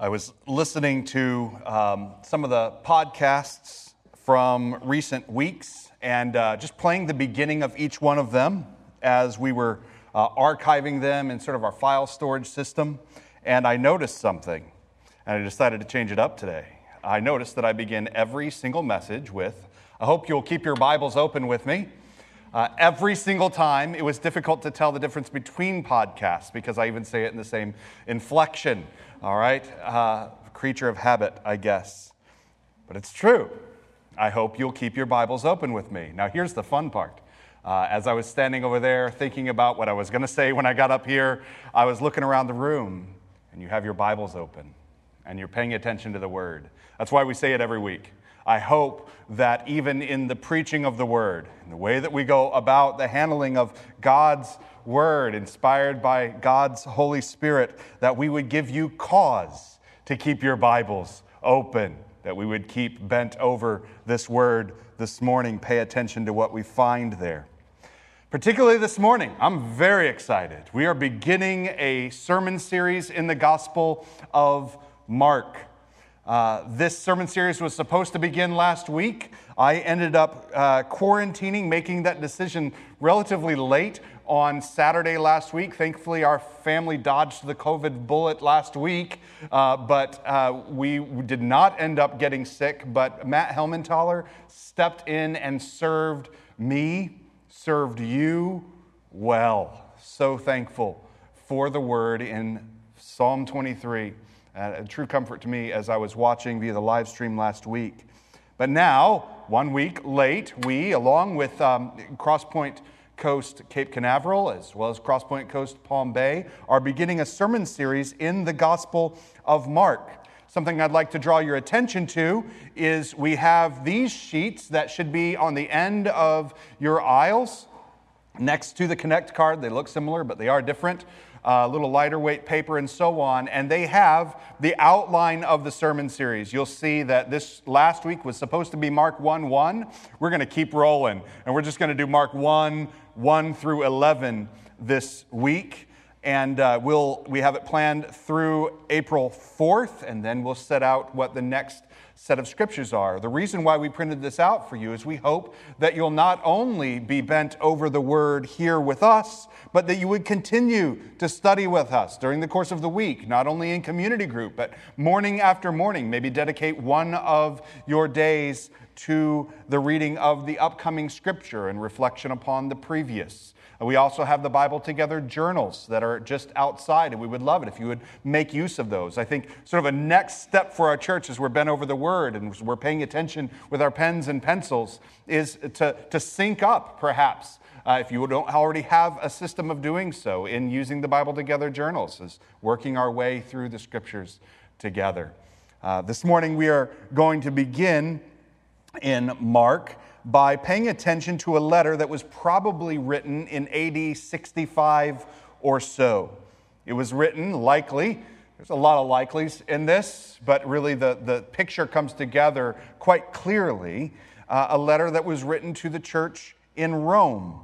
I was listening to um, some of the podcasts from recent weeks and uh, just playing the beginning of each one of them as we were uh, archiving them in sort of our file storage system. And I noticed something, and I decided to change it up today. I noticed that I begin every single message with, I hope you'll keep your Bibles open with me. Uh, every single time, it was difficult to tell the difference between podcasts because I even say it in the same inflection. All right? Uh, creature of habit, I guess. But it's true. I hope you'll keep your Bibles open with me. Now, here's the fun part. Uh, as I was standing over there thinking about what I was going to say when I got up here, I was looking around the room, and you have your Bibles open, and you're paying attention to the Word. That's why we say it every week. I hope that even in the preaching of the word, in the way that we go about the handling of God's word, inspired by God's Holy Spirit, that we would give you cause to keep your Bibles open, that we would keep bent over this word this morning, pay attention to what we find there. Particularly this morning, I'm very excited. We are beginning a sermon series in the Gospel of Mark. Uh, this sermon series was supposed to begin last week. I ended up uh, quarantining, making that decision relatively late on Saturday last week. Thankfully, our family dodged the COVID bullet last week, uh, but uh, we did not end up getting sick. But Matt Helmenthaler stepped in and served me, served you well. So thankful for the word in Psalm 23 a true comfort to me as I was watching via the live stream last week. But now, one week late, we, along with um, Crosspoint Coast Cape Canaveral, as well as Crosspoint Coast Palm Bay, are beginning a sermon series in the Gospel of Mark. Something I'd like to draw your attention to is we have these sheets that should be on the end of your aisles next to the Connect card. They look similar, but they are different a little lighter weight paper, and so on. And they have the outline of the sermon series. You'll see that this last week was supposed to be Mark 1 1. We're going to keep rolling, and we're just going to do Mark 1 1 through 11 this week. And uh, we'll, we have it planned through April 4th, and then we'll set out what the next set of scriptures are. The reason why we printed this out for you is we hope that you'll not only be bent over the word here with us, but that you would continue to study with us during the course of the week, not only in community group, but morning after morning. Maybe dedicate one of your days to the reading of the upcoming scripture and reflection upon the previous. We also have the Bible Together journals that are just outside, and we would love it if you would make use of those. I think sort of a next step for our church as we're bent over the Word and we're paying attention with our pens and pencils is to, to sync up, perhaps, uh, if you don't already have a system of doing so in using the Bible Together journals, is working our way through the Scriptures together. Uh, this morning we are going to begin in Mark by paying attention to a letter that was probably written in AD 65 or so. It was written, likely, there's a lot of likelies in this, but really the, the picture comes together quite clearly. Uh, a letter that was written to the church in Rome.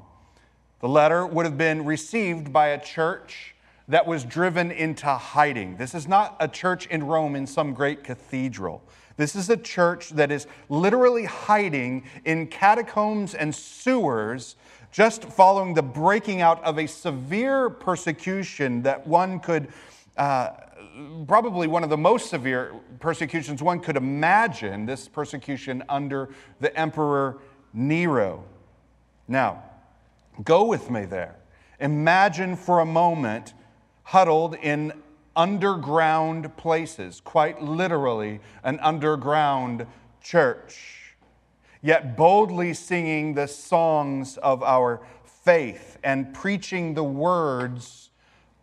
The letter would have been received by a church that was driven into hiding. This is not a church in Rome in some great cathedral. This is a church that is literally hiding in catacombs and sewers just following the breaking out of a severe persecution that one could, uh, probably one of the most severe persecutions one could imagine, this persecution under the Emperor Nero. Now, go with me there. Imagine for a moment huddled in underground places, quite literally, an underground church, yet boldly singing the songs of our faith and preaching the words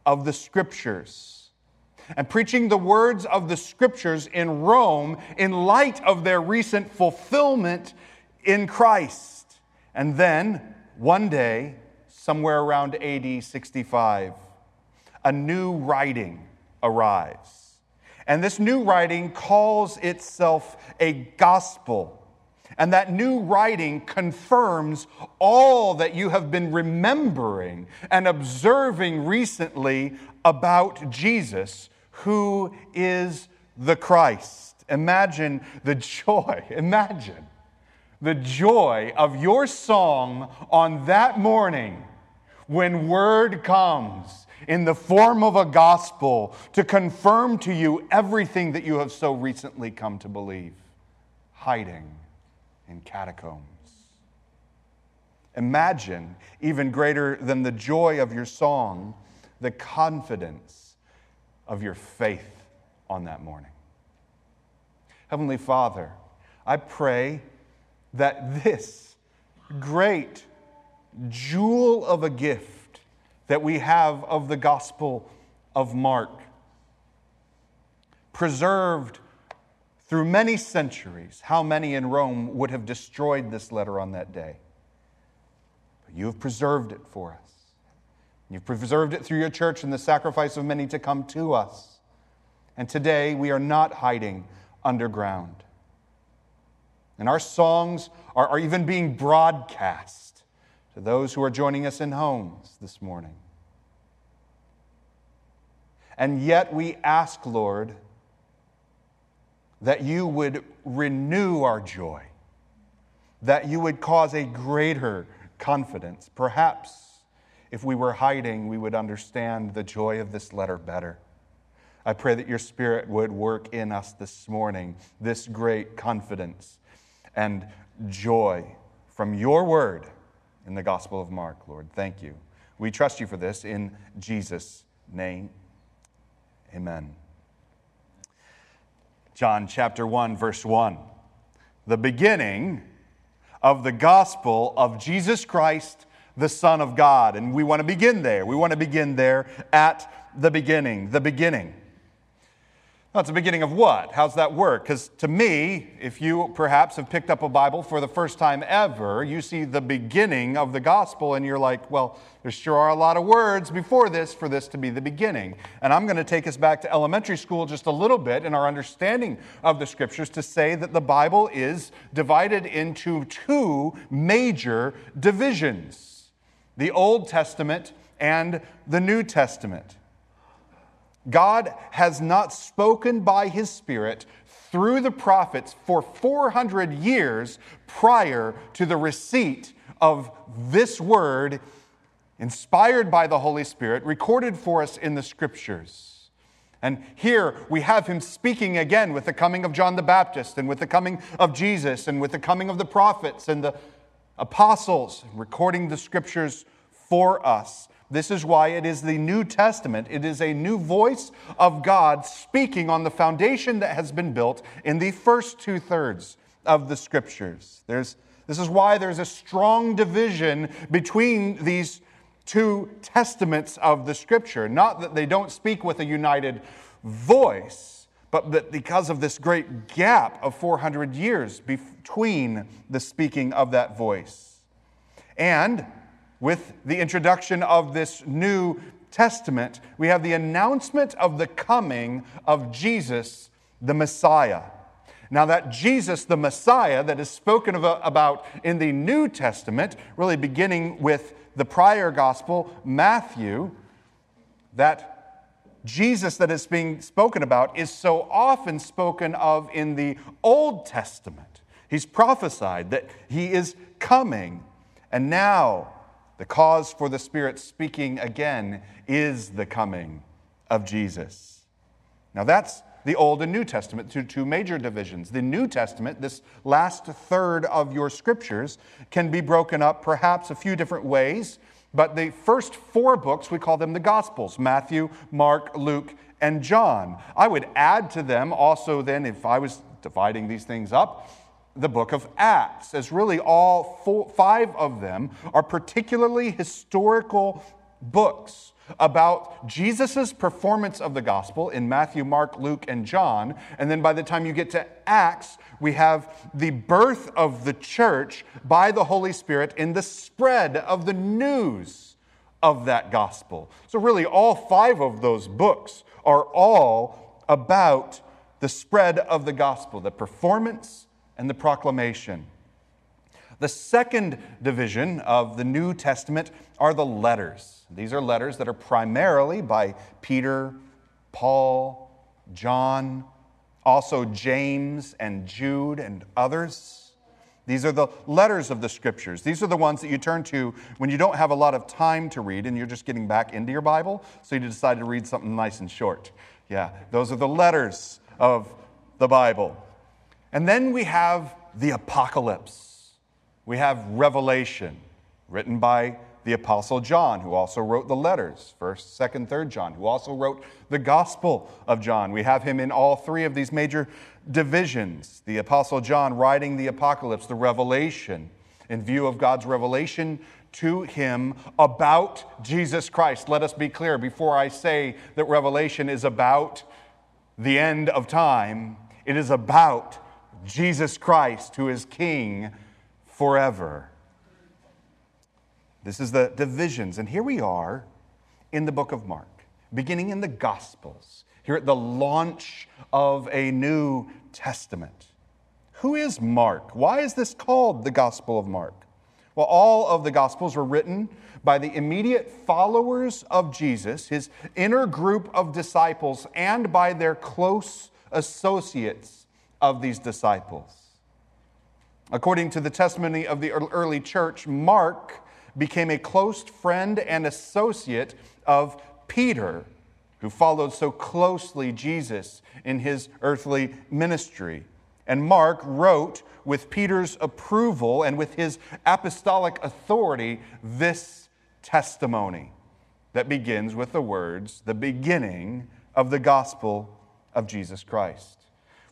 of the scriptures. And preaching the words of the scriptures in Rome in light of their recent fulfillment in Christ. And then, one day, somewhere around AD 65, a new writing arrives. And this new writing calls itself a gospel. And that new writing confirms all that you have been remembering and observing recently about Jesus, who is the Christ. Imagine the joy, imagine the joy of your song on that morning when word comes in the form of a gospel to confirm to you everything that you have so recently come to believe, hiding in catacombs. Imagine, even greater than the joy of your song, the confidence of your faith on that morning. Heavenly Father, I pray that this great jewel of a gift that we have of the Gospel of Mark, preserved through many centuries, how many in Rome would have destroyed this letter on that day? But you have preserved it for us. You've preserved it through your church and the sacrifice of many to come to us. And today we are not hiding underground. And our songs are, are even being broadcast to those who are joining us in homes this morning. And yet we ask, Lord, that you would renew our joy, that you would cause a greater confidence. Perhaps if we were hiding, we would understand the joy of this letter better. I pray that your Spirit would work in us this morning this great confidence and joy from your word in the Gospel of Mark, Lord. Thank you. We trust you for this in Jesus' name. Amen. John chapter 1, verse 1. The beginning of the gospel of Jesus Christ, the Son of God. And we want to begin there. We want to begin there at the beginning. The beginning. That's the beginning of what? How's that work? Because to me, if you perhaps have picked up a Bible for the first time ever, you see the beginning of the gospel and you're like, well, there sure are a lot of words before this for this to be the beginning. And I'm going to take us back to elementary school just a little bit in our understanding of the scriptures to say that the Bible is divided into two major divisions the Old Testament and the New Testament. God has not spoken by his Spirit through the prophets for 400 years prior to the receipt of this word, inspired by the Holy Spirit, recorded for us in the scriptures. And here we have him speaking again with the coming of John the Baptist, and with the coming of Jesus, and with the coming of the prophets and the apostles, recording the scriptures for us. This is why it is the New Testament. It is a new voice of God speaking on the foundation that has been built in the first two thirds of the scriptures. There's, this is why there's a strong division between these two testaments of the scripture. Not that they don't speak with a united voice, but that because of this great gap of 400 years between the speaking of that voice. And with the introduction of this New Testament, we have the announcement of the coming of Jesus, the Messiah. Now, that Jesus, the Messiah, that is spoken of, uh, about in the New Testament, really beginning with the prior gospel, Matthew, that Jesus that is being spoken about is so often spoken of in the Old Testament. He's prophesied that he is coming. And now, the cause for the Spirit speaking again is the coming of Jesus. Now, that's the Old and New Testament, two, two major divisions. The New Testament, this last third of your scriptures, can be broken up perhaps a few different ways, but the first four books, we call them the Gospels Matthew, Mark, Luke, and John. I would add to them also, then, if I was dividing these things up, the book of Acts, as really all four, five of them are particularly historical books about Jesus' performance of the gospel in Matthew, Mark, Luke, and John. And then by the time you get to Acts, we have the birth of the church by the Holy Spirit in the spread of the news of that gospel. So, really, all five of those books are all about the spread of the gospel, the performance and the proclamation. The second division of the New Testament are the letters. These are letters that are primarily by Peter, Paul, John, also James and Jude and others. These are the letters of the scriptures. These are the ones that you turn to when you don't have a lot of time to read and you're just getting back into your Bible, so you decide to read something nice and short. Yeah, those are the letters of the Bible. And then we have the apocalypse, we have Revelation, written by the Apostle John, who also wrote the letters, 1st, 2nd, 3rd John, who also wrote the Gospel of John. We have him in all three of these major divisions. The Apostle John writing the Apocalypse, the Revelation, in view of God's revelation to him about Jesus Christ. Let us be clear before I say that Revelation is about the end of time, it is about Jesus Christ, who is King forever. This is the divisions. And here we are in the book of Mark, beginning in the Gospels, here at the launch of a New Testament. Who is Mark? Why is this called the Gospel of Mark? Well, all of the Gospels were written by the immediate followers of Jesus, his inner group of disciples, and by their close associates of these disciples. According to the testimony of the early church, Mark became a close friend and associate of Peter, who followed so closely Jesus in his earthly ministry. And Mark wrote with Peter's approval and with his apostolic authority this testimony that begins with the words, the beginning of the gospel of Jesus Christ.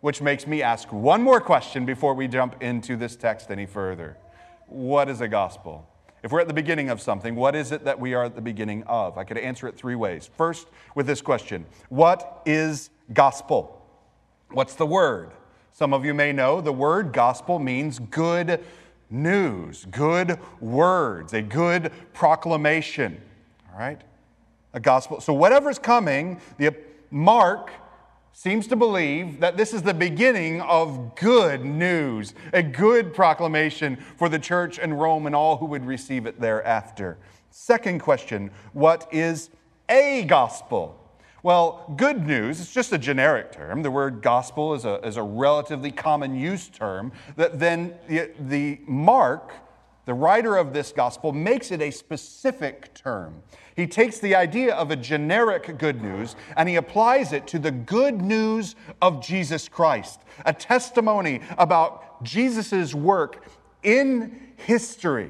Which makes me ask one more question before we jump into this text any further. What is a gospel? If we're at the beginning of something, what is it that we are at the beginning of? I could answer it three ways. First, with this question What is gospel? What's the word? Some of you may know the word gospel means good news, good words, a good proclamation. All right? A gospel. So, whatever's coming, the Mark seems to believe that this is the beginning of good news, a good proclamation for the church in Rome and all who would receive it thereafter. Second question What is a gospel? Well, good news, it's just a generic term. The word gospel is a, is a relatively common use term that then the, the Mark, the writer of this gospel, makes it a specific term. He takes the idea of a generic good news and he applies it to the good news of Jesus Christ, a testimony about Jesus' work in history.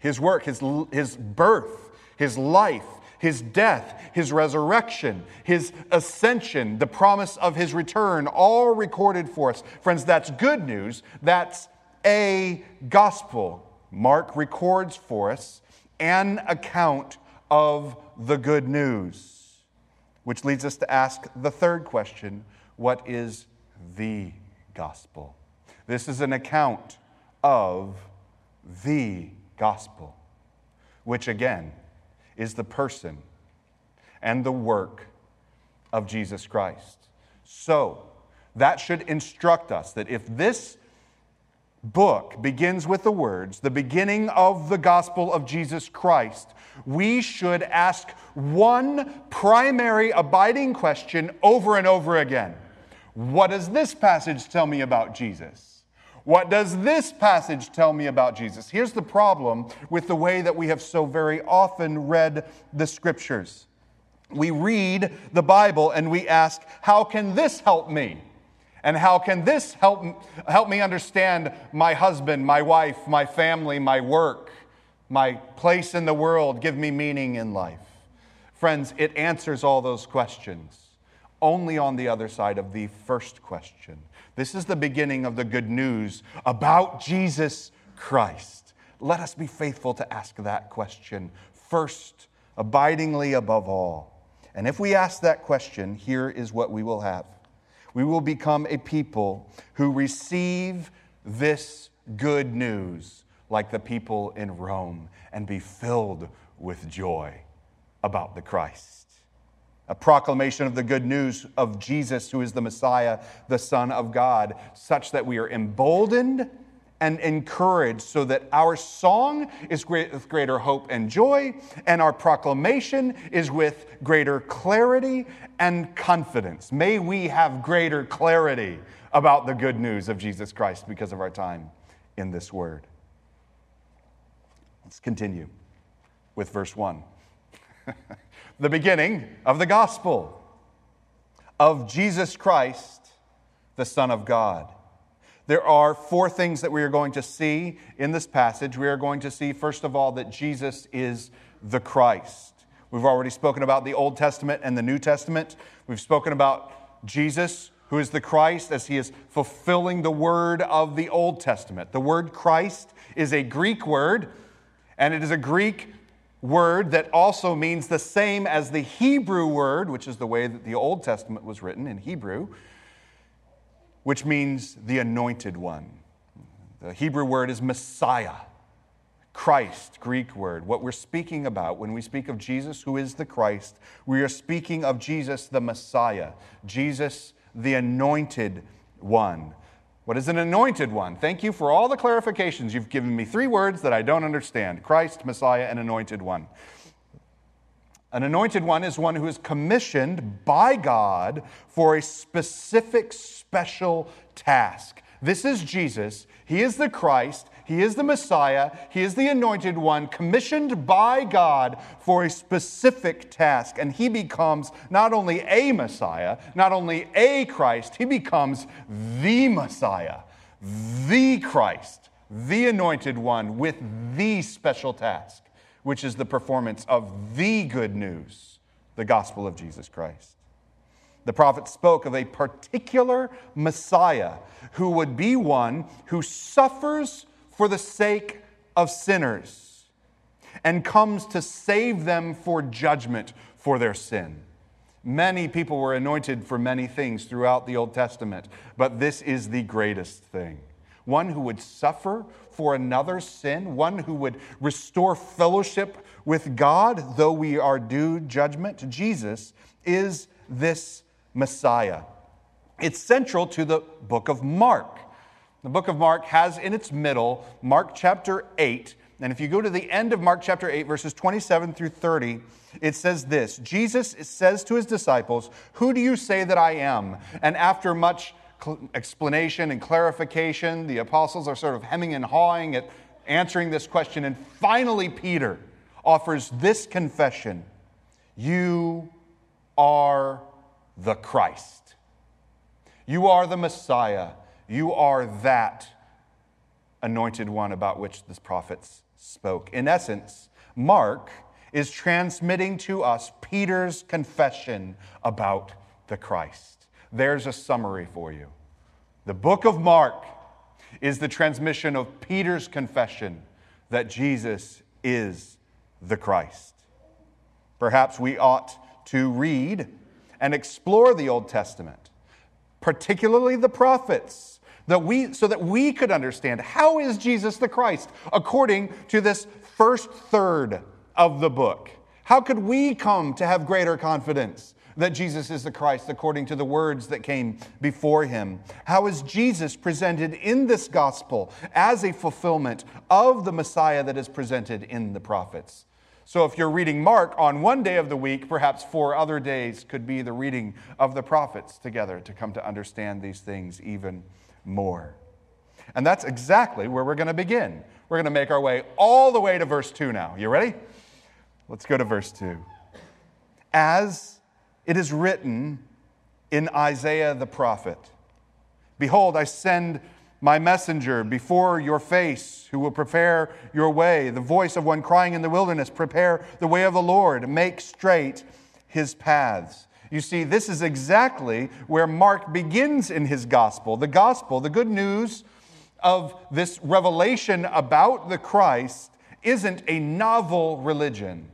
His work, his, his birth, his life, his death, his resurrection, his ascension, the promise of his return, all recorded for us. Friends, that's good news. That's a gospel. Mark records for us an account of the good news. Which leads us to ask the third question what is the gospel? This is an account of the gospel, which again is the person and the work of Jesus Christ. So, that should instruct us that if this book begins with the words, the beginning of the gospel of Jesus Christ, we should ask one primary abiding question over and over again What does this passage tell me about Jesus? What does this passage tell me about Jesus? Here's the problem with the way that we have so very often read the scriptures. We read the Bible and we ask, How can this help me? And how can this help, help me understand my husband, my wife, my family, my work, my place in the world, give me meaning in life? Friends, it answers all those questions only on the other side of the first question. This is the beginning of the good news about Jesus Christ. Let us be faithful to ask that question first, abidingly above all. And if we ask that question, here is what we will have we will become a people who receive this good news like the people in Rome and be filled with joy about the Christ. A proclamation of the good news of Jesus, who is the Messiah, the Son of God, such that we are emboldened and encouraged so that our song is great, with greater hope and joy, and our proclamation is with greater clarity and confidence. May we have greater clarity about the good news of Jesus Christ because of our time in this word. Let's continue with verse 1. the beginning of the gospel of Jesus Christ, the Son of God. There are four things that we are going to see in this passage. We are going to see, first of all, that Jesus is the Christ. We've already spoken about the Old Testament and the New Testament. We've spoken about Jesus, who is the Christ, as he is fulfilling the word of the Old Testament. The word Christ is a Greek word, and it is a Greek word that also means the same as the Hebrew word, which is the way that the Old Testament was written in Hebrew which means the anointed one. The Hebrew word is Messiah, Christ, Greek word. What we're speaking about when we speak of Jesus, who is the Christ, we are speaking of Jesus, the Messiah, Jesus, the anointed one. What is an anointed one? Thank you for all the clarifications. You've given me three words that I don't understand Christ, Messiah, and anointed one. An anointed one is one who is commissioned by God for a specific, special task. This is Jesus. He is the Christ. He is the Messiah. He is the anointed one, commissioned by God for a specific task. And he becomes not only a Messiah, not only a Christ, he becomes the Messiah, the Christ, the anointed one with the special task which is the performance of the good news, the gospel of Jesus Christ. The prophet spoke of a particular Messiah who would be one who suffers for the sake of sinners and comes to save them for judgment for their sin. Many people were anointed for many things throughout the Old Testament, but this is the greatest thing. One who would suffer for another's sin, one who would restore fellowship with God, though we are due judgment. Jesus is this Messiah. It's central to the book of Mark. The book of Mark has in its middle Mark chapter 8. And if you go to the end of Mark chapter 8, verses 27 through 30, it says this Jesus says to his disciples, Who do you say that I am? And after much explanation and clarification. The apostles are sort of hemming and hawing at answering this question. And finally, Peter offers this confession You are the Christ. You are the Messiah. You are that anointed one about which the prophets spoke. In essence, Mark is transmitting to us Peter's confession about the Christ. There's a summary for you. The book of Mark is the transmission of Peter's confession that Jesus is the Christ. Perhaps we ought to read and explore the Old Testament, particularly the prophets, that we, so that we could understand how is Jesus the Christ according to this first third of the book. How could we come to have greater confidence that Jesus is the Christ according to the words that came before him? How is Jesus presented in this gospel as a fulfillment of the Messiah that is presented in the prophets? So, if you're reading Mark on one day of the week, perhaps four other days could be the reading of the prophets together to come to understand these things even more. And that's exactly where we're going to begin. We're going to make our way all the way to verse 2 now. You ready? Let's go to verse 2. As it is written in Isaiah the prophet Behold, I send my messenger before your face who will prepare your way. The voice of one crying in the wilderness, Prepare the way of the Lord, make straight his paths. You see, this is exactly where Mark begins in his gospel. The gospel, the good news of this revelation about the Christ, isn't a novel religion,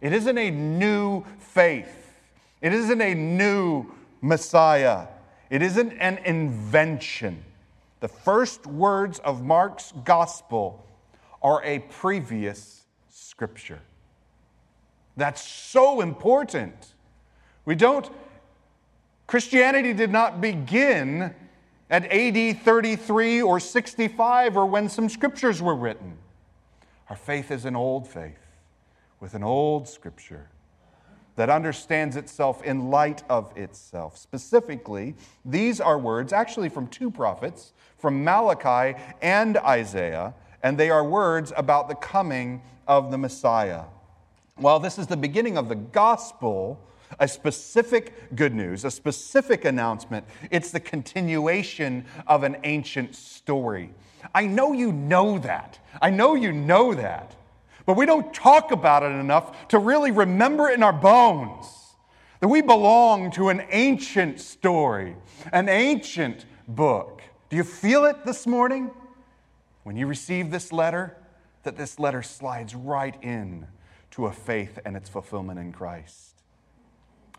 it isn't a new faith. It isn't a new Messiah, it isn't an invention. The first words of Mark's gospel are a previous scripture. That's so important. We don't, Christianity did not begin at AD 33 or 65 or when some scriptures were written. Our faith is an old faith with an old scripture that understands itself in light of itself. Specifically, these are words actually from two prophets, from Malachi and Isaiah, and they are words about the coming of the Messiah. While this is the beginning of the gospel, a specific good news, a specific announcement. It's the continuation of an ancient story. I know you know that. I know you know that. But we don't talk about it enough to really remember in our bones that we belong to an ancient story, an ancient book. Do you feel it this morning? When you receive this letter, that this letter slides right in to a faith and its fulfillment in Christ.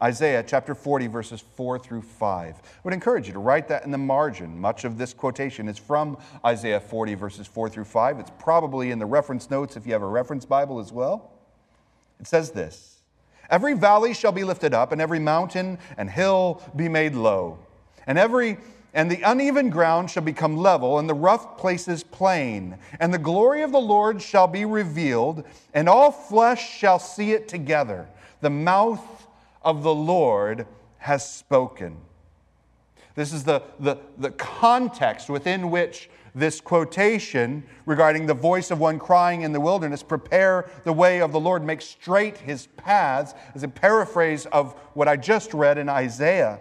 Isaiah chapter 40, verses 4 through 5. I would encourage you to write that in the margin. Much of this quotation is from Isaiah 40, verses 4 through 5. It's probably in the reference notes if you have a reference Bible as well. It says this Every valley shall be lifted up, and every mountain and hill be made low, and every and the uneven ground shall become level, and the rough places plain. And the glory of the Lord shall be revealed, and all flesh shall see it together. The mouth of the Lord has spoken. This is the, the, the context within which this quotation regarding the voice of one crying in the wilderness, prepare the way of the Lord, make straight his paths, is a paraphrase of what I just read in Isaiah.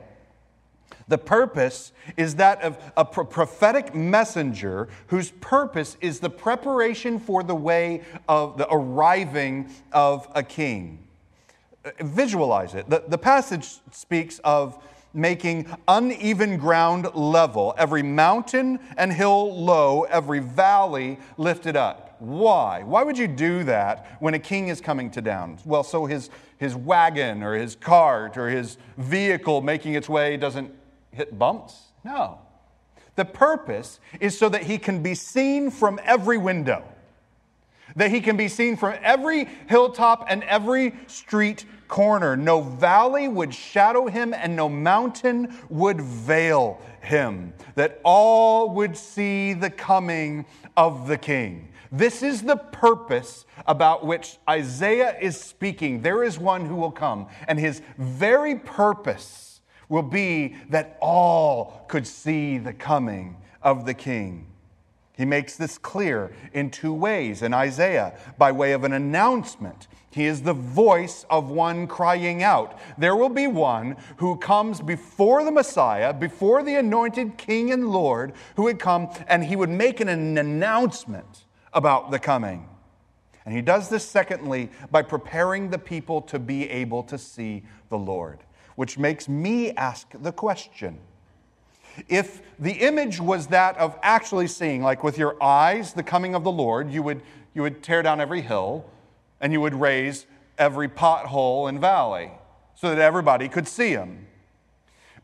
The purpose is that of a prophetic messenger whose purpose is the preparation for the way of the arriving of a king visualize it. The, the passage speaks of making uneven ground level, every mountain and hill low, every valley lifted up. Why? Why would you do that when a king is coming to down? Well, so his, his wagon or his cart or his vehicle making its way doesn't hit bumps? No. The purpose is so that he can be seen from every window that he can be seen from every hilltop and every street corner. No valley would shadow him, and no mountain would veil him. That all would see the coming of the king. This is the purpose about which Isaiah is speaking. There is one who will come, and his very purpose will be that all could see the coming of the king. He makes this clear in two ways in Isaiah by way of an announcement. He is the voice of one crying out. There will be one who comes before the Messiah, before the anointed King and Lord, who would come and he would make an, an announcement about the coming. And he does this, secondly, by preparing the people to be able to see the Lord, which makes me ask the question if the image was that of actually seeing, like with your eyes, the coming of the Lord, you would, you would tear down every hill and you would raise every pothole and valley so that everybody could see him.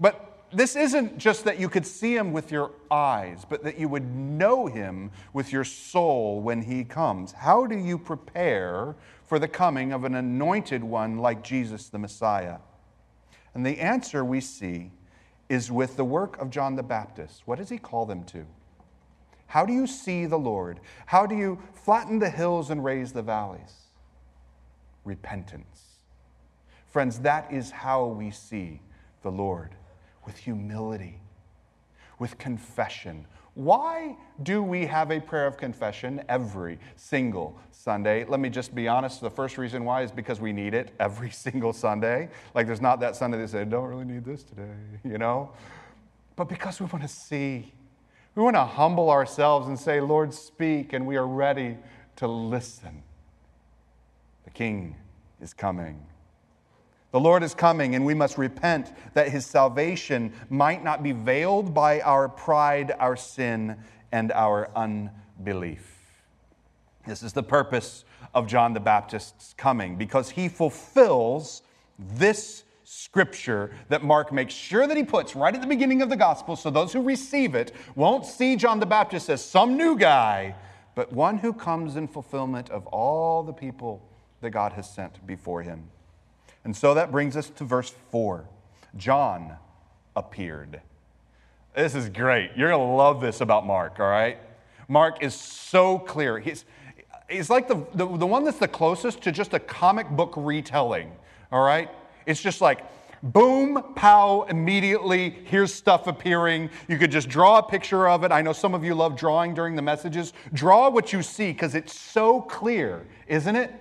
But this isn't just that you could see him with your eyes, but that you would know him with your soul when he comes. How do you prepare for the coming of an anointed one like Jesus the Messiah? And the answer we see is with the work of John the Baptist. What does he call them to? How do you see the Lord? How do you flatten the hills and raise the valleys? Repentance. Friends, that is how we see the Lord with humility, with confession, why do we have a prayer of confession every single Sunday? Let me just be honest. The first reason why is because we need it every single Sunday. Like there's not that Sunday that "I don't really need this today, you know? But because we want to see, we want to humble ourselves and say, Lord, speak, and we are ready to listen. The King is coming. The Lord is coming, and we must repent that his salvation might not be veiled by our pride, our sin, and our unbelief. This is the purpose of John the Baptist's coming, because he fulfills this scripture that Mark makes sure that he puts right at the beginning of the gospel so those who receive it won't see John the Baptist as some new guy, but one who comes in fulfillment of all the people that God has sent before him. And so that brings us to verse 4. John appeared. This is great. You're going to love this about Mark, all right? Mark is so clear. He's, he's like the, the, the one that's the closest to just a comic book retelling, all right? It's just like, boom, pow, immediately, here's stuff appearing. You could just draw a picture of it. I know some of you love drawing during the messages. Draw what you see because it's so clear, isn't it?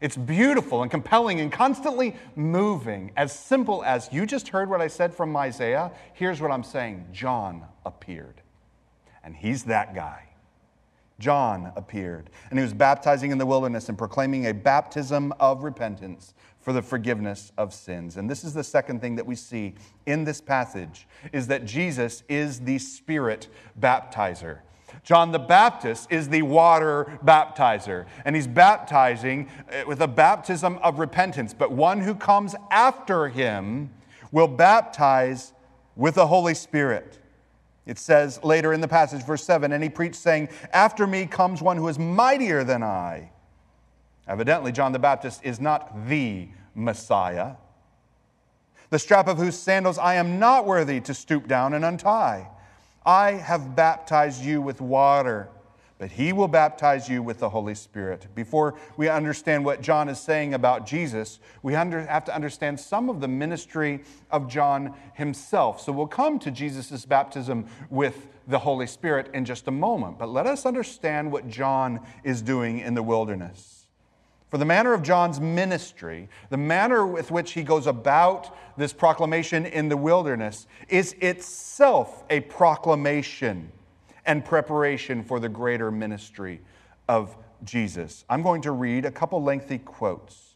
It's beautiful and compelling and constantly moving. As simple as you just heard what I said from Isaiah, here's what I'm saying John appeared. And he's that guy. John appeared, and he was baptizing in the wilderness and proclaiming a baptism of repentance for the forgiveness of sins. And this is the second thing that we see in this passage is that Jesus is the spirit baptizer. John the Baptist is the water baptizer, and he's baptizing uh, with a baptism of repentance. But one who comes after him will baptize with the Holy Spirit. It says later in the passage, verse 7, and he preached, saying, After me comes one who is mightier than I. Evidently, John the Baptist is not the Messiah, the strap of whose sandals I am not worthy to stoop down and untie. I have baptized you with water, but he will baptize you with the Holy Spirit. Before we understand what John is saying about Jesus, we have to understand some of the ministry of John himself. So we'll come to Jesus' baptism with the Holy Spirit in just a moment. But let us understand what John is doing in the wilderness. For the manner of John's ministry, the manner with which he goes about this proclamation in the wilderness, is itself a proclamation and preparation for the greater ministry of Jesus. I'm going to read a couple lengthy quotes.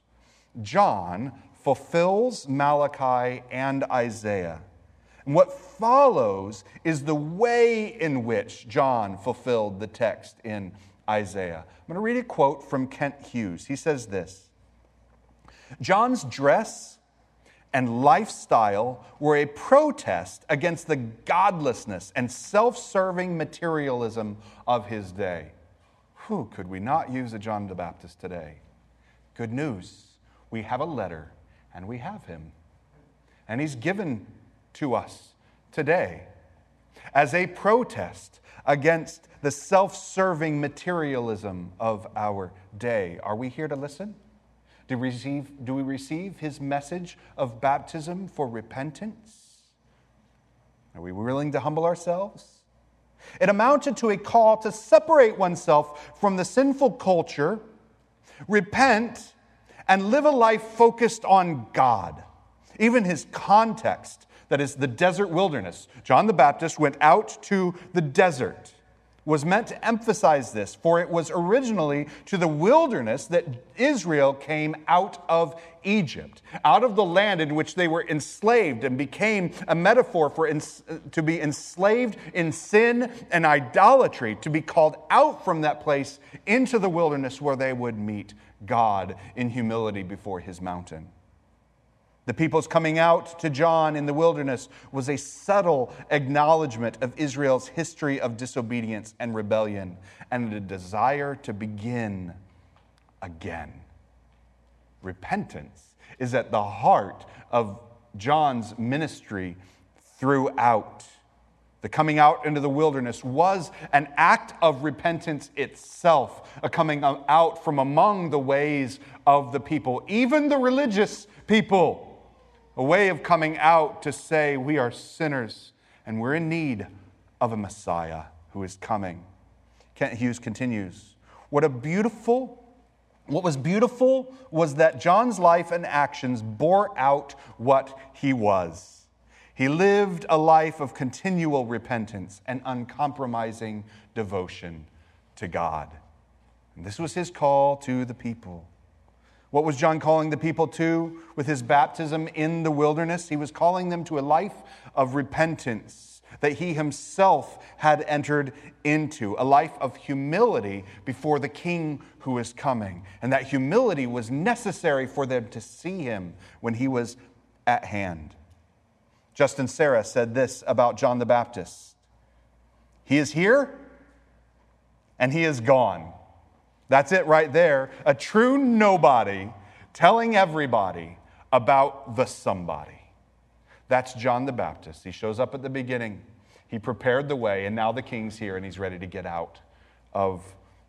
John fulfills Malachi and Isaiah. And what follows is the way in which John fulfilled the text in Isaiah. I'm going to read a quote from Kent Hughes. He says this John's dress and lifestyle were a protest against the godlessness and self serving materialism of his day. Who could we not use a John the Baptist today? Good news. We have a letter and we have him. And he's given to us today as a protest against the self serving materialism of our day. Are we here to listen? Do we, receive, do we receive his message of baptism for repentance? Are we willing to humble ourselves? It amounted to a call to separate oneself from the sinful culture, repent, and live a life focused on God. Even his context that is the desert wilderness. John the Baptist went out to the desert, was meant to emphasize this, for it was originally to the wilderness that Israel came out of Egypt, out of the land in which they were enslaved and became a metaphor for to be enslaved in sin and idolatry, to be called out from that place into the wilderness where they would meet God in humility before his mountain. The people's coming out to John in the wilderness was a subtle acknowledgement of Israel's history of disobedience and rebellion and a desire to begin again. Repentance is at the heart of John's ministry throughout. The coming out into the wilderness was an act of repentance itself, a coming out from among the ways of the people, even the religious people a way of coming out to say we are sinners and we're in need of a Messiah who is coming. Kent Hughes continues What a beautiful what was beautiful was that John's life and actions bore out what he was. He lived a life of continual repentance and uncompromising devotion to God. And this was his call to the people. What was John calling the people to with his baptism in the wilderness? He was calling them to a life of repentance that he himself had entered into, a life of humility before the king who is coming. And that humility was necessary for them to see him when he was at hand. Justin Sarah said this about John the Baptist He is here and he is gone. That's it right there. A true nobody telling everybody about the somebody. That's John the Baptist. He shows up at the beginning. He prepared the way, and now the king's here and he's ready to get out of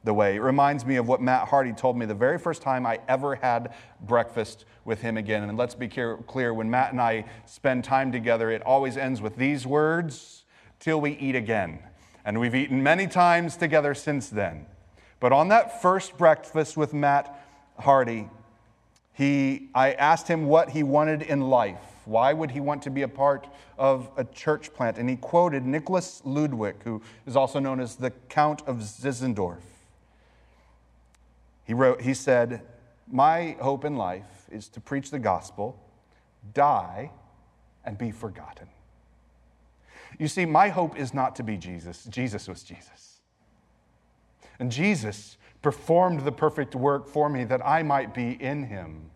the way. It reminds me of what Matt Hardy told me the very first time I ever had breakfast with him again. And let's be clear when Matt and I spend time together, it always ends with these words till we eat again. And we've eaten many times together since then. But on that first breakfast with Matt Hardy, he, I asked him what he wanted in life. Why would he want to be a part of a church plant? And he quoted Nicholas Ludwig, who is also known as the Count of Zinzendorf. He wrote, he said, My hope in life is to preach the gospel, die, and be forgotten. You see, my hope is not to be Jesus. Jesus was Jesus. And Jesus performed the perfect work for me that I might be in him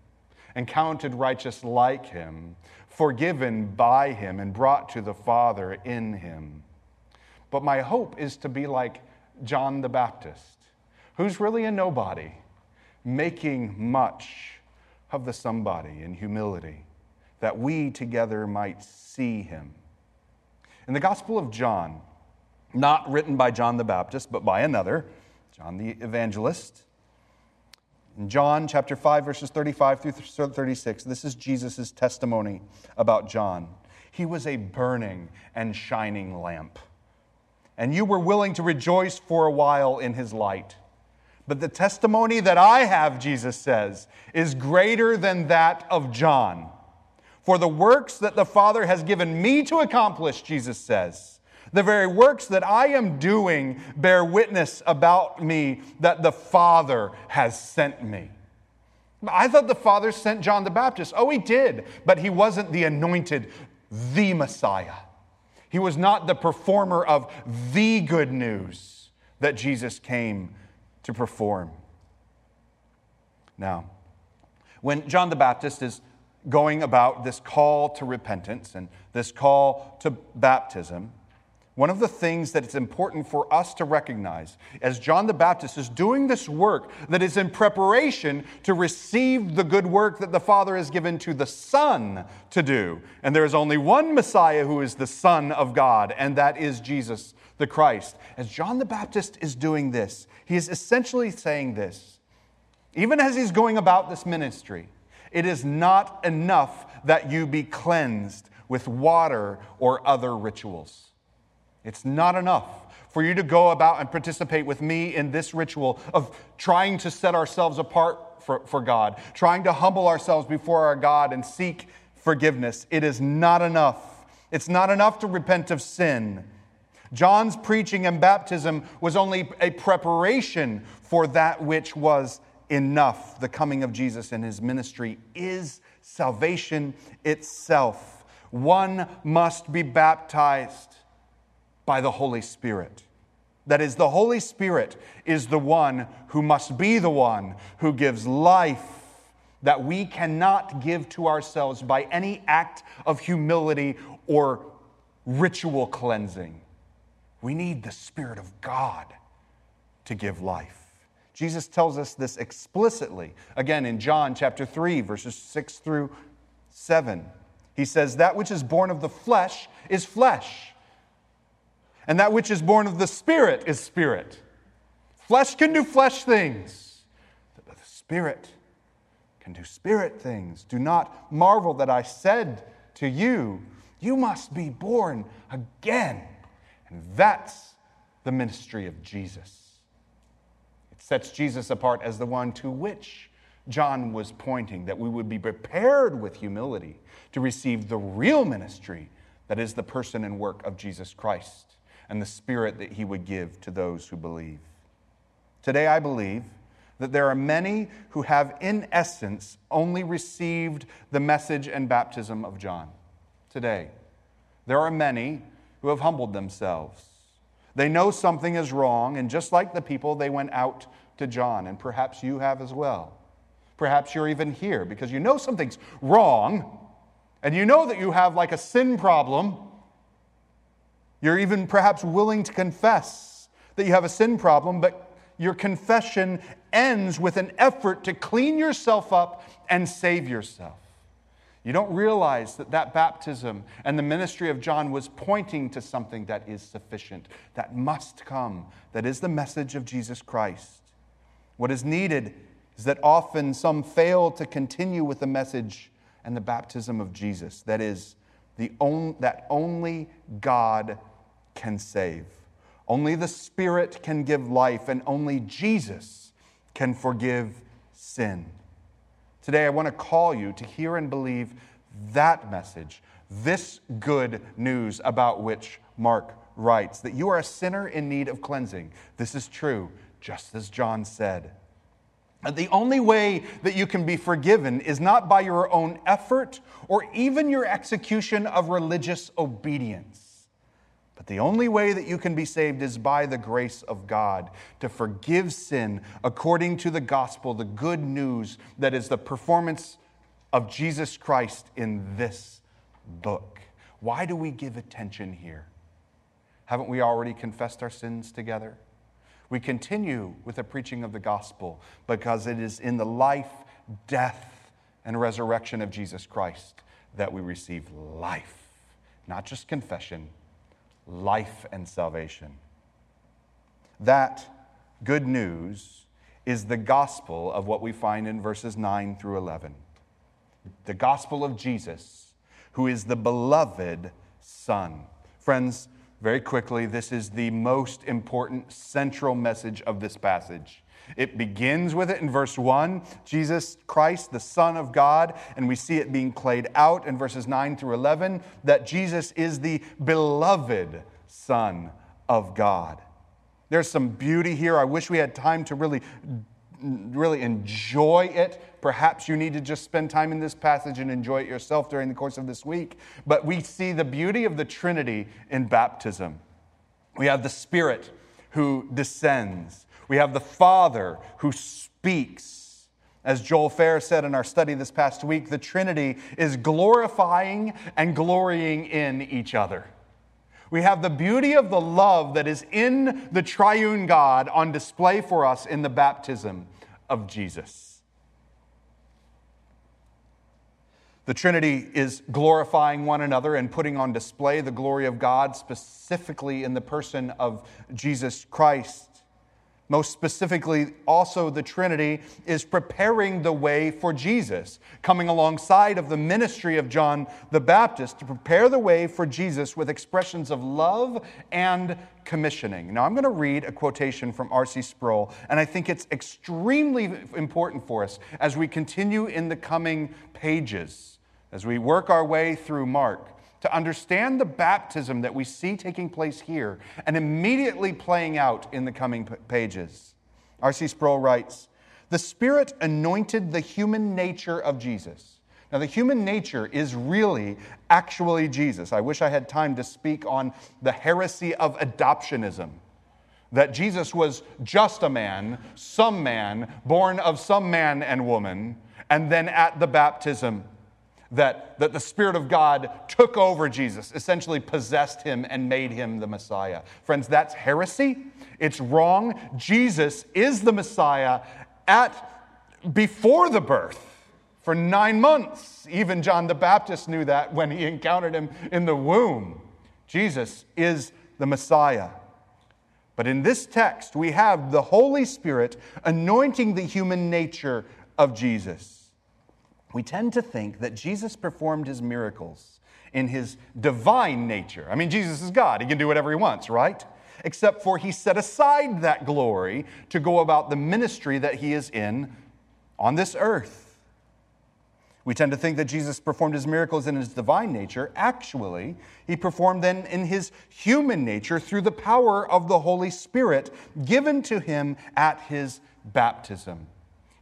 and counted righteous like him, forgiven by him, and brought to the Father in him. But my hope is to be like John the Baptist who's really a nobody, making much of the somebody in humility, that we together might see him. In the Gospel of John, not written by John the Baptist, but by another, John the Evangelist, in John chapter 5, verses 35 through 36, this is Jesus' testimony about John. He was a burning and shining lamp, and you were willing to rejoice for a while in his light. But the testimony that I have, Jesus says, is greater than that of John. For the works that the Father has given me to accomplish, Jesus says, the very works that I am doing bear witness about me that the Father has sent me. I thought the Father sent John the Baptist. Oh, he did, but he wasn't the anointed, the Messiah. He was not the performer of the good news that Jesus came to perform. Now, when John the Baptist is going about this call to repentance and this call to baptism, one of the things that it's important for us to recognize as John the Baptist is doing this work that is in preparation to receive the good work that the Father has given to the Son to do. And there is only one Messiah who is the Son of God, and that is Jesus the Christ. As John the Baptist is doing this, he is essentially saying this. Even as he's going about this ministry, it is not enough that you be cleansed with water or other rituals. It's not enough for you to go about and participate with me in this ritual of trying to set ourselves apart for, for God, trying to humble ourselves before our God and seek forgiveness. It is not enough. It's not enough to repent of sin. John's preaching and baptism was only a preparation for that which was enough. The coming of Jesus and his ministry is salvation itself. One must be baptized by the Holy Spirit. That is, the Holy Spirit is the one who must be the one who gives life that we cannot give to ourselves by any act of humility or ritual cleansing. We need the Spirit of God to give life. Jesus tells us this explicitly, again in John chapter 3, verses 6 through 7. He says, That which is born of the flesh is flesh, and that which is born of the Spirit is spirit. Flesh can do flesh things, but the Spirit can do spirit things. Do not marvel that I said to you, You must be born again. And that's the ministry of Jesus. It sets Jesus apart as the one to which John was pointing, that we would be prepared with humility to receive the real ministry that is the person and work of Jesus Christ and the spirit that he would give to those who believe. Today, I believe that there are many who have, in essence, only received the message and baptism of John. Today, there are many who have humbled themselves. They know something is wrong, and just like the people, they went out to John, and perhaps you have as well. Perhaps you're even here because you know something's wrong, and you know that you have like a sin problem. You're even perhaps willing to confess that you have a sin problem, but your confession ends with an effort to clean yourself up and save yourself. You don't realize that that baptism and the ministry of John was pointing to something that is sufficient, that must come, that is the message of Jesus Christ. What is needed is that often some fail to continue with the message and the baptism of Jesus, that is, the on, that only God can save. Only the Spirit can give life, and only Jesus can forgive sin. Today, I want to call you to hear and believe that message, this good news about which Mark writes that you are a sinner in need of cleansing. This is true, just as John said. The only way that you can be forgiven is not by your own effort or even your execution of religious obedience. But the only way that you can be saved is by the grace of God to forgive sin according to the gospel, the good news that is the performance of Jesus Christ in this book. Why do we give attention here? Haven't we already confessed our sins together? We continue with the preaching of the gospel because it is in the life, death, and resurrection of Jesus Christ that we receive life, not just confession life and salvation. That good news is the gospel of what we find in verses 9 through 11. The gospel of Jesus, who is the beloved Son. Friends, very quickly, this is the most important central message of this passage. It begins with it in verse 1, Jesus Christ, the Son of God, and we see it being played out in verses 9 through 11 that Jesus is the beloved Son of God. There's some beauty here. I wish we had time to really really enjoy it. Perhaps you need to just spend time in this passage and enjoy it yourself during the course of this week. But we see the beauty of the Trinity in baptism. We have the Spirit who descends, we have the Father who speaks. As Joel Fair said in our study this past week, the Trinity is glorifying and glorying in each other. We have the beauty of the love that is in the triune God on display for us in the baptism of Jesus. The Trinity is glorifying one another and putting on display the glory of God, specifically in the person of Jesus Christ. Most specifically, also the Trinity is preparing the way for Jesus, coming alongside of the ministry of John the Baptist to prepare the way for Jesus with expressions of love and commissioning. Now, I'm going to read a quotation from R.C. Sproul, and I think it's extremely important for us as we continue in the coming pages, as we work our way through Mark to understand the baptism that we see taking place here and immediately playing out in the coming pages. R.C. Sproul writes The Spirit anointed the human nature of Jesus. Now, the human nature is really actually Jesus. I wish I had time to speak on the heresy of adoptionism that Jesus was just a man, some man, born of some man and woman, and then at the baptism, that, that the Spirit of God took over Jesus, essentially possessed him and made him the Messiah. Friends, that's heresy. It's wrong. Jesus is the Messiah at before the birth for nine months. Even John the Baptist knew that when he encountered him in the womb. Jesus is the Messiah. But in this text, we have the Holy Spirit anointing the human nature of Jesus we tend to think that Jesus performed his miracles in his divine nature. I mean, Jesus is God, he can do whatever he wants, right? Except for he set aside that glory to go about the ministry that he is in on this earth. We tend to think that Jesus performed his miracles in his divine nature. Actually, he performed them in his human nature through the power of the Holy Spirit given to him at his baptism.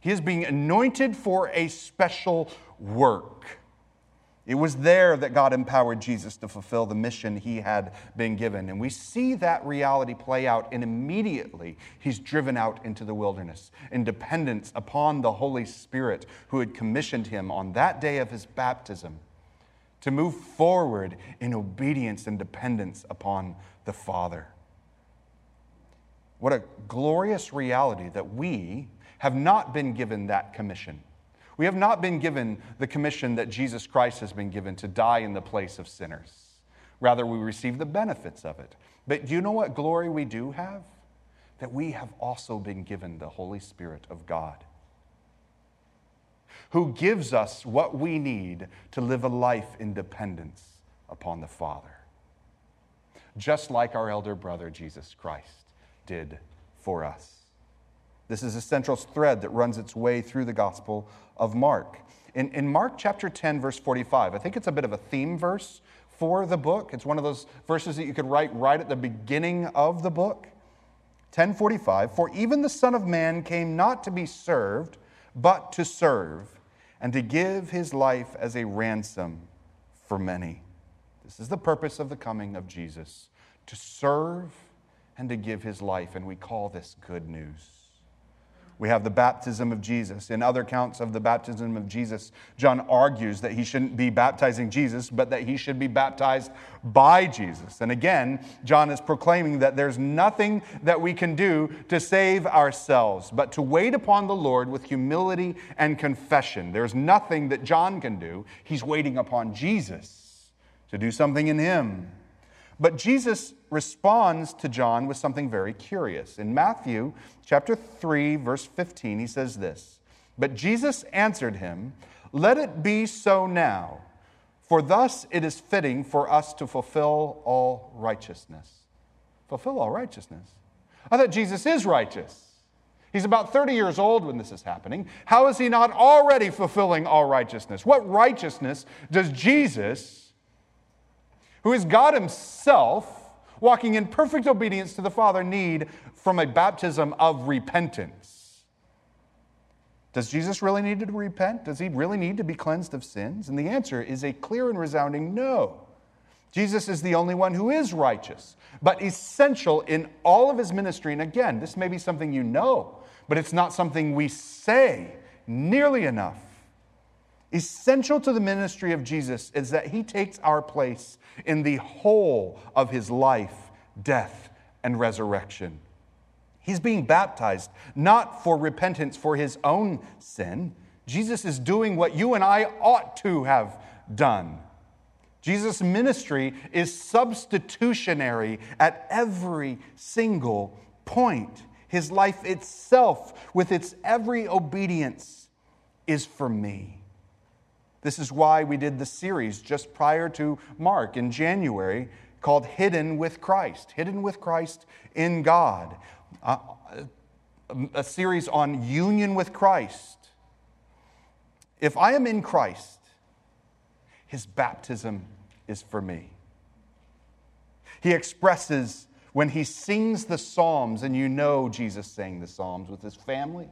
He is being anointed for a special work. It was there that God empowered Jesus to fulfill the mission he had been given. And we see that reality play out, and immediately he's driven out into the wilderness in dependence upon the Holy Spirit who had commissioned him on that day of his baptism to move forward in obedience and dependence upon the Father. What a glorious reality that we, have not been given that commission. We have not been given the commission that Jesus Christ has been given to die in the place of sinners. Rather, we receive the benefits of it. But do you know what glory we do have? That we have also been given the Holy Spirit of God, who gives us what we need to live a life in dependence upon the Father, just like our elder brother Jesus Christ did for us. This is a central thread that runs its way through the Gospel of Mark. In, in Mark chapter 10, verse 45, I think it's a bit of a theme verse for the book. It's one of those verses that you could write right at the beginning of the book. 1045 For even the Son of Man came not to be served, but to serve, and to give his life as a ransom for many. This is the purpose of the coming of Jesus to serve and to give his life, and we call this good news. We have the baptism of Jesus. In other accounts of the baptism of Jesus, John argues that he shouldn't be baptizing Jesus, but that he should be baptized by Jesus. And again, John is proclaiming that there's nothing that we can do to save ourselves, but to wait upon the Lord with humility and confession. There's nothing that John can do. He's waiting upon Jesus to do something in him. But Jesus responds to John with something very curious. In Matthew chapter 3 verse 15 he says this, "But Jesus answered him, let it be so now, for thus it is fitting for us to fulfill all righteousness." Fulfill all righteousness. I thought Jesus is righteous. He's about 30 years old when this is happening. How is he not already fulfilling all righteousness? What righteousness does Jesus who is God Himself, walking in perfect obedience to the Father, need from a baptism of repentance. Does Jesus really need to repent? Does he really need to be cleansed of sins? And the answer is a clear and resounding no. Jesus is the only one who is righteous, but essential in all of his ministry. And again, this may be something you know, but it's not something we say nearly enough. Essential to the ministry of Jesus is that he takes our place in the whole of his life, death, and resurrection. He's being baptized not for repentance for his own sin. Jesus is doing what you and I ought to have done. Jesus' ministry is substitutionary at every single point. His life itself, with its every obedience, is for me. This is why we did the series just prior to Mark in January called Hidden with Christ, Hidden with Christ in God, uh, a series on union with Christ. If I am in Christ, his baptism is for me. He expresses when he sings the Psalms, and you know Jesus sang the Psalms with his family,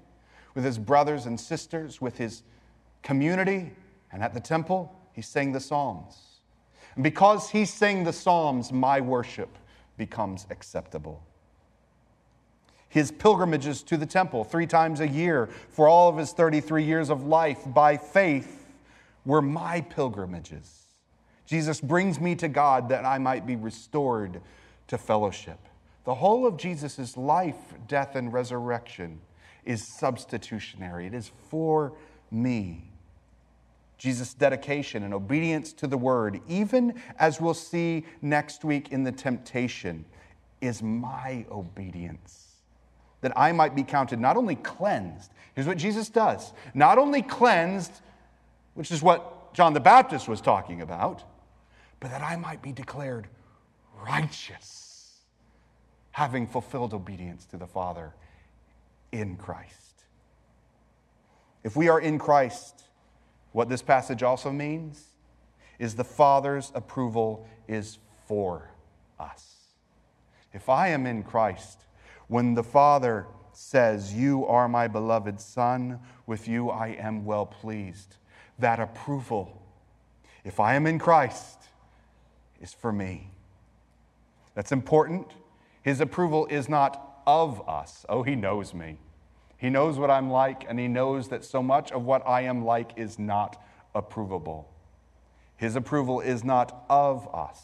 with his brothers and sisters, with his community, and at the temple, he sang the Psalms. And because he sang the Psalms, my worship becomes acceptable. His pilgrimages to the temple three times a year for all of his 33 years of life by faith were my pilgrimages. Jesus brings me to God that I might be restored to fellowship. The whole of Jesus' life, death, and resurrection is substitutionary, it is for me. Jesus' dedication and obedience to the word, even as we'll see next week in the temptation, is my obedience. That I might be counted not only cleansed, here's what Jesus does not only cleansed, which is what John the Baptist was talking about, but that I might be declared righteous, having fulfilled obedience to the Father in Christ. If we are in Christ, what this passage also means is the Father's approval is for us. If I am in Christ, when the Father says, You are my beloved Son, with you I am well pleased, that approval, if I am in Christ, is for me. That's important. His approval is not of us. Oh, he knows me. He knows what I'm like, and He knows that so much of what I am like is not approvable. His approval is not of us,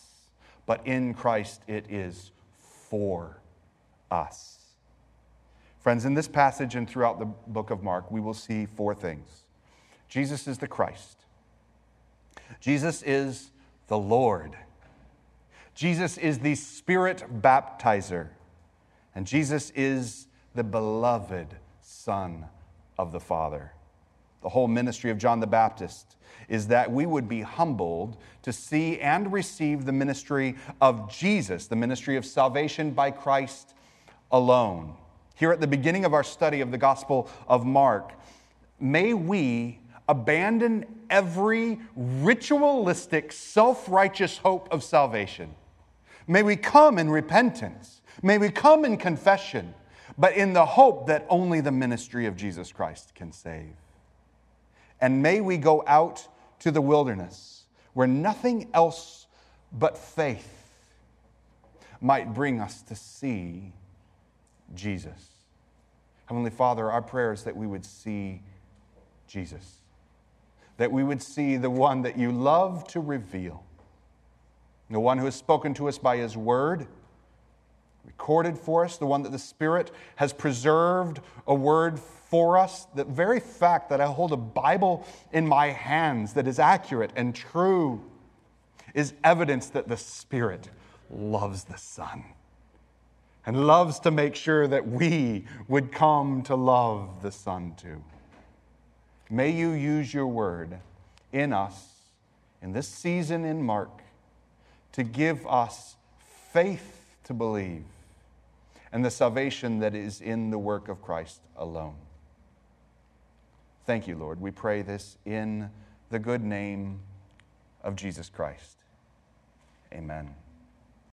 but in Christ it is for us. Friends, in this passage and throughout the book of Mark, we will see four things. Jesus is the Christ. Jesus is the Lord. Jesus is the Spirit baptizer. And Jesus is the beloved Son of the Father. The whole ministry of John the Baptist is that we would be humbled to see and receive the ministry of Jesus, the ministry of salvation by Christ alone. Here at the beginning of our study of the Gospel of Mark, may we abandon every ritualistic, self righteous hope of salvation. May we come in repentance. May we come in confession, but in the hope that only the ministry of Jesus Christ can save. And may we go out to the wilderness where nothing else but faith might bring us to see Jesus. Heavenly Father, our prayer is that we would see Jesus, that we would see the one that you love to reveal, the one who has spoken to us by his word recorded for us, the one that the Spirit has preserved a word for us. The very fact that I hold a Bible in my hands that is accurate and true is evidence that the Spirit loves the Son and loves to make sure that we would come to love the Son too. May you use your word in us in this season in Mark to give us faith to believe and the salvation that is in the work of Christ alone. Thank you, Lord. We pray this in the good name of Jesus Christ. Amen.